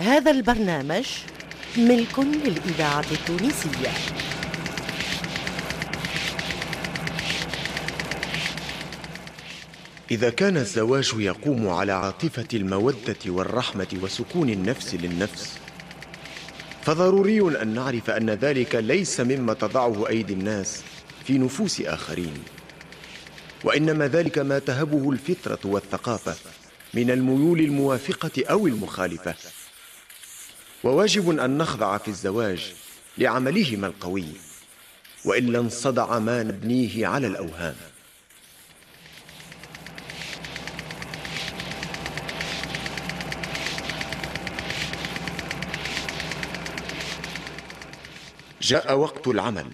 هذا البرنامج ملك للإذاعة التونسية. إذا كان الزواج يقوم على عاطفة المودة والرحمة وسكون النفس للنفس فضروري أن نعرف أن ذلك ليس مما تضعه أيدي الناس في نفوس آخرين وإنما ذلك ما تهبه الفطرة والثقافة من الميول الموافقة أو المخالفة. وواجب أن نخضع في الزواج لعملهما القوي وإلا انصدع ما نبنيه على الأوهام. جاء وقت العمل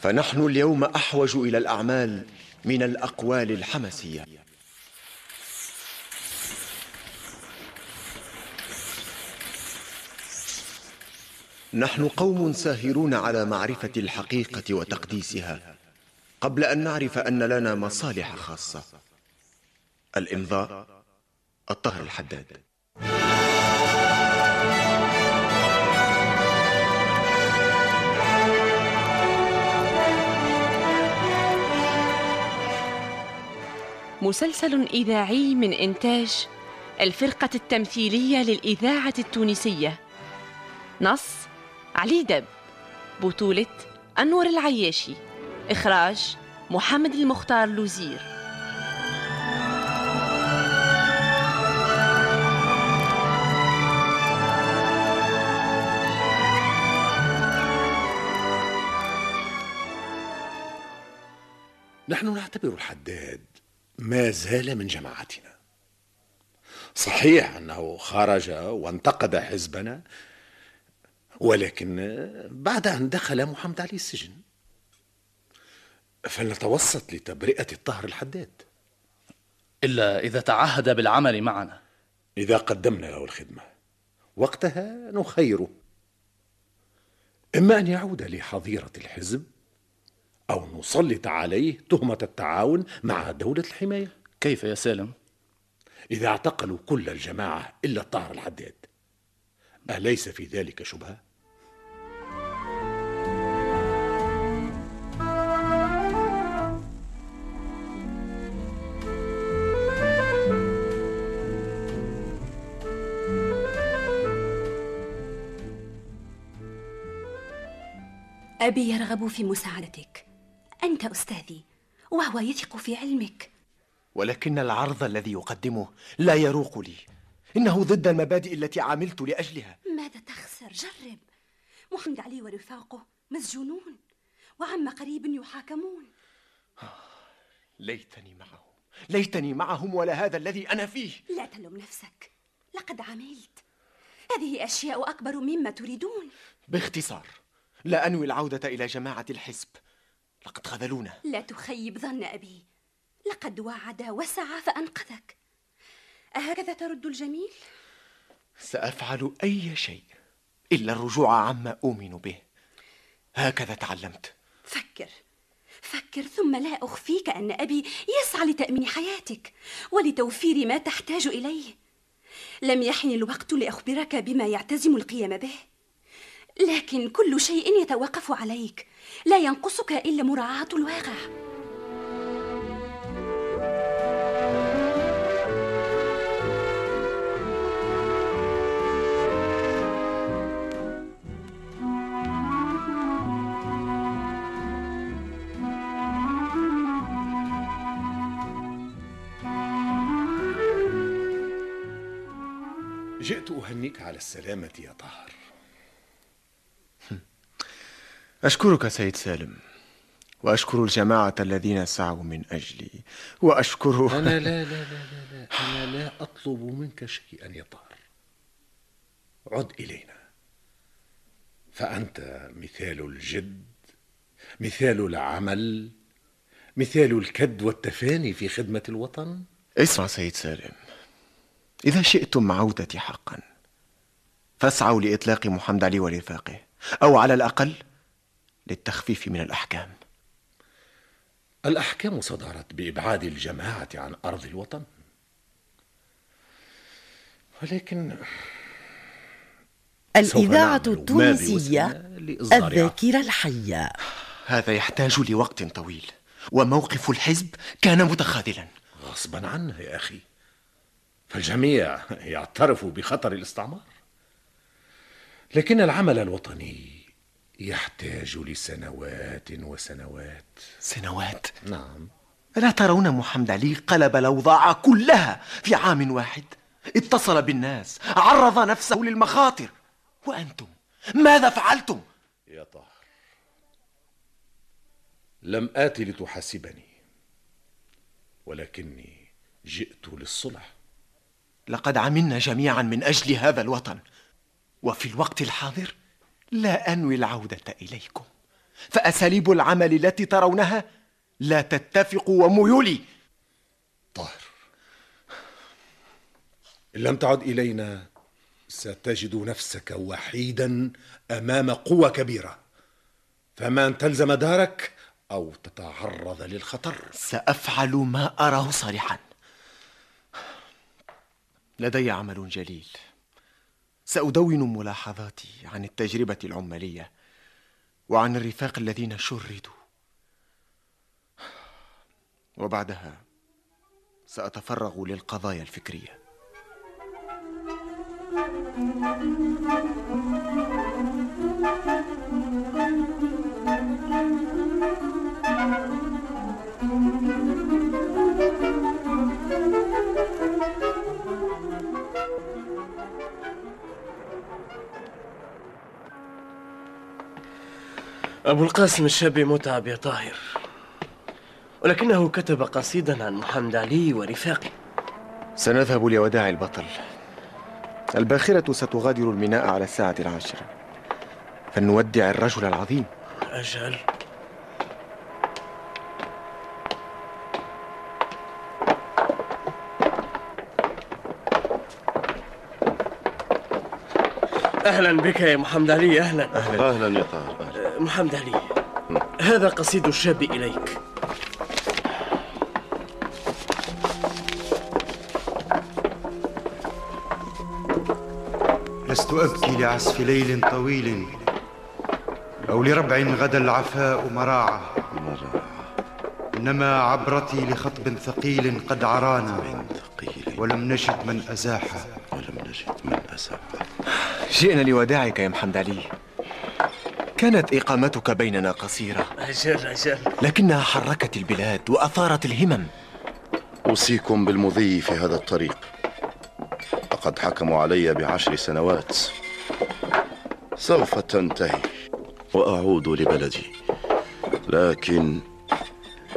فنحن اليوم أحوج إلى الأعمال من الأقوال الحماسية. نحن قوم ساهرون على معرفة الحقيقة وتقديسها قبل أن نعرف أن لنا مصالح خاصة. الإمضاء الطهر الحداد. مسلسل إذاعي من إنتاج الفرقة التمثيلية للإذاعة التونسية. نص علي دب بطولة أنور العياشي إخراج محمد المختار لوزير. نحن نعتبر الحداد ما زال من جماعتنا. صحيح أنه خرج وانتقد حزبنا ولكن بعد أن دخل محمد علي السجن فلنتوسط لتبرئة الطهر الحداد. إلا إذا تعهد بالعمل معنا. إذا قدمنا له الخدمة. وقتها نخيره. إما أن يعود لحظيرة الحزب أو نسلط عليه تهمة التعاون مع دولة الحماية. كيف يا سالم؟ إذا اعتقلوا كل الجماعة إلا الطاهر الحداد أليس في ذلك شبهة؟ أبي يرغب في مساعدتك. أنت أستاذي وهو يثق في علمك. ولكن العرض الذي يقدمه لا يروق لي. إنه ضد المبادئ التي عملت لأجلها. ماذا تخسر؟ جرب. محمد علي ورفاقه مسجونون وعم قريب يحاكمون. ليتني معهم. ليتني معهم ولا هذا الذي أنا فيه. لا تلوم نفسك. لقد عملت. هذه أشياء أكبر مما تريدون. باختصار لا أنوي العودة إلى جماعة الحزب. لقد خذلونا. لا تخيب ظن أبي. لقد وعد وسعى فأنقذك. أهكذا ترد الجميل؟ سأفعل أي شيء إلا الرجوع عما أؤمن به. هكذا تعلمت. فكر. فكر ثم لا أخفيك أن أبي يسعى لتأمين حياتك ولتوفير ما تحتاج إليه. لم يحن الوقت لأخبرك بما يعتزم القيام به. لكن كل شيء يتوقف عليك. لا ينقصك إلا مراعاة الواقع. جئت أهنيك على السلامة يا طاهر أشكرك سيد سالم وأشكر الجماعة الذين سعوا من أجلي وأشكر أنا لا لا لا لا, لا. أنا لا أطلب منك شيئا يا طاهر عد إلينا. فأنت مثال الجد مثال العمل مثال الكد والتفاني في خدمة الوطن؟ اسمع سيد سالم. إذا شئتم عودتي حقا فاسعوا لإطلاق محمد علي ورفاقه أو على الأقل للتخفيف من الأحكام. الأحكام صدرت بإبعاد الجماعة عن أرض الوطن. ولكن الإذاعة التونسية. الذاكرة الحية. هذا يحتاج لوقت طويل وموقف الحزب كان متخاذلا. غصبا عنه يا أخي. فالجميع يعترف بخطر الاستعمار. لكن العمل الوطني يحتاج لسنوات وسنوات. سنوات؟ نعم. ألا ترون محمد علي قلب الأوضاع كلها في عام واحد. اتصل بالناس عرض نفسه للمخاطر. وأنتم؟ ماذا فعلتم؟ يا طاهر لم آتي لتحاسبني ولكني جئت للصلح. لقد عملنا جميعا من أجل هذا الوطن. وفي الوقت الحاضر لا أنوي العودة إليكم. فأساليب العمل التي ترونها لا تتفق وميولي. طاهر. إن لم تعد إلينا ستجد نفسك وحيدا أمام قوة كبيرة. فما أن تلزم دارك أو تتعرض للخطر. سأفعل ما أراه صالحا. لدي عمل جليل. سأدون ملاحظاتي عن التجربة العمالية وعن الرفاق الذين شردوا. وبعدها سأتفرغ للقضايا الفكرية. أبو القاسم الشابي متعب يا طاهر. ولكنه كتب قصيدا عن محمد علي ورفاقه. سنذهب لوداع البطل. الباخرة ستغادر الميناء على الساعة العاشرة. فلنودع الرجل العظيم. أجل. أهلا بك يا محمد علي أهلا. أهلا. يا طاهر. أهلاً. محمد علي هذا قصيد الشاب إليك. لست أبكي لعسف ليل طويل أو لربع غدا العفاء مراعة إنما عبرتي لخطب ثقيل قد عرانا ثقيل ولم نجد من أزاحه ولم نجد من أسف جئنا لوداعك يا محمد علي. كانت إقامتك بيننا قصيرة. أجل أجل. لكنها حركت البلاد وأثارت الهمم. أوصيكم بالمضي في هذا الطريق. لقد حكموا علي بعشر سنوات. سوف تنتهي. وأعود لبلدي. لكن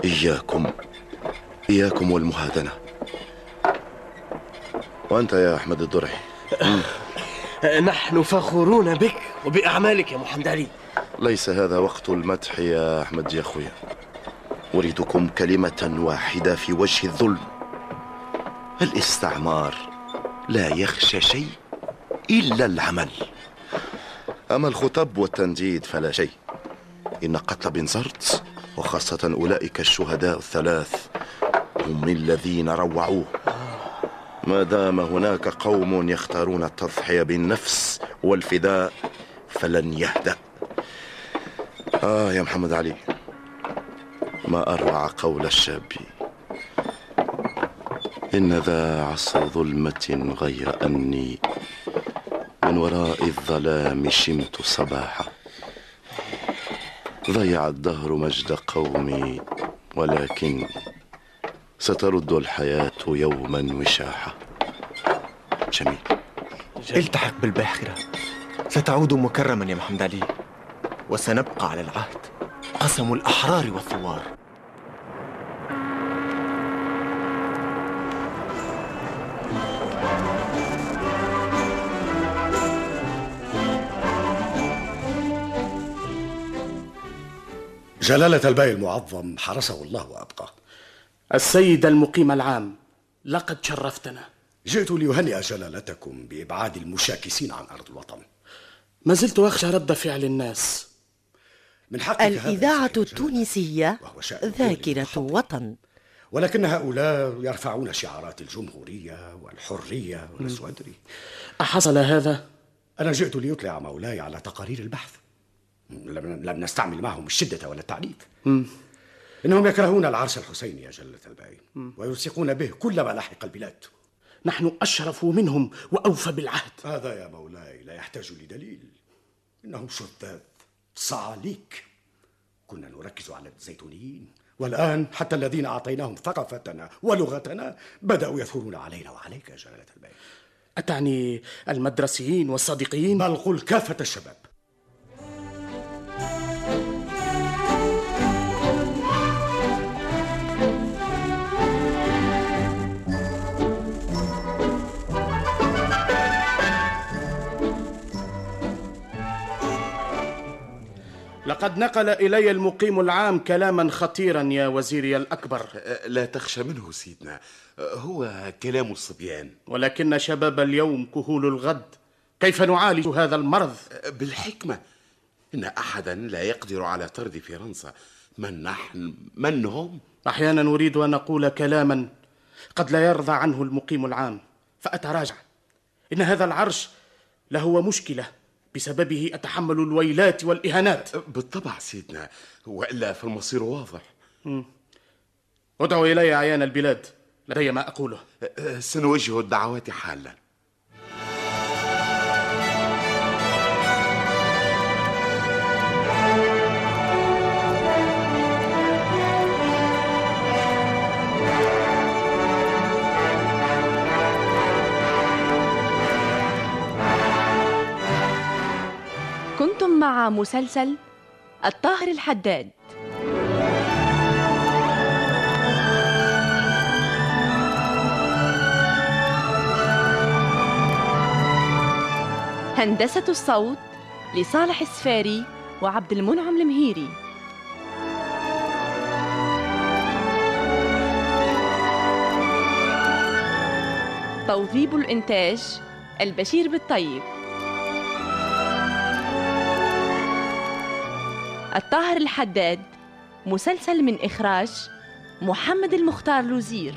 إياكم إياكم والمهادنة. وأنت يا أحمد الدرعي. نحن فخورون بك. وبأعمالك يا محمد علي. ليس هذا وقت المدح يا أحمد يا أخويا. أريدكم كلمة واحدة في وجه الظلم. الاستعمار لا يخشى شيء إلا العمل. أما الخطب والتنديد فلا شيء. إن قتل بن زرت وخاصة أولئك الشهداء الثلاث هم الذين روعوه. ما دام هناك قوم يختارون التضحية بالنفس والفداء فلن يهدأ. آه يا محمد علي ما أروع قول الشاب. إن ذا عصر ظلمة غير أني من وراء الظلام شمت صباحا. ضيع الدهر مجد قومي ولكن سترد الحياة يوما وشاحة جميل. التحق بالباخرة ستعود مكرما يا محمد علي وسنبقى على العهد. قسم الأحرار والثوار. جلالة الباي المعظم حرسه الله وأبقاه. السيد المقيم العام لقد شرفتنا. جئت لأهنئ جلالتكم بإبعاد المشاكسين عن أرض الوطن. ما زلت أخشى رد فعل الناس. من حقك الإذاعة التونسية وهو شأن ذاكرة وطن ولكن هؤلاء يرفعون شعارات الجمهورية والحرية والأسودري أحصل هذا؟ أنا جئت ليطلع مولاي على تقارير البحث. لم, لم نستعمل معهم الشدة ولا التعنيف إنهم يكرهون العرش الحسيني يا جلة الباين ويلصقون به كل ما لحق البلاد. نحن أشرف منهم وأوفى بالعهد. هذا يا مولاي لا يحتاج لدليل. إنهم شذاذ. صعاليك كنا نركز على الزيتونيين. والآن حتى الذين أعطيناهم ثقافتنا ولغتنا بدأوا يثورون علينا وعليك يا جلالة البيت. أتعني المدرسيين والصادقين بل قل كافة الشباب. لقد نقل إلي المقيم العام كلاما خطيرا يا وزيري الأكبر. لا تخشى منه سيدنا. هو كلام الصبيان. ولكن شباب اليوم كهول الغد. كيف نعالج هذا المرض؟ بالحكمة. إن أحدا لا يقدر على طرد فرنسا. من نحن؟ من هم؟ أحيانا أريد أن أقول كلاما قد لا يرضى عنه المقيم العام. فأتراجع. إن هذا العرش لهو مشكلة. بسببه أتحمل الويلات والإهانات. بالطبع سيدنا وإلا فالمصير واضح. ادعو إلي أعيان البلاد لدي ما أقوله. سنوجه الدعوات حالا. كنتم مع مسلسل الطاهر الحداد. هندسة الصوت لصالح السفاري وعبد المنعم المهيري. توظيب الإنتاج البشير بالطيب. الطاهر الحداد مسلسل من إخراج محمد المختار لوزير.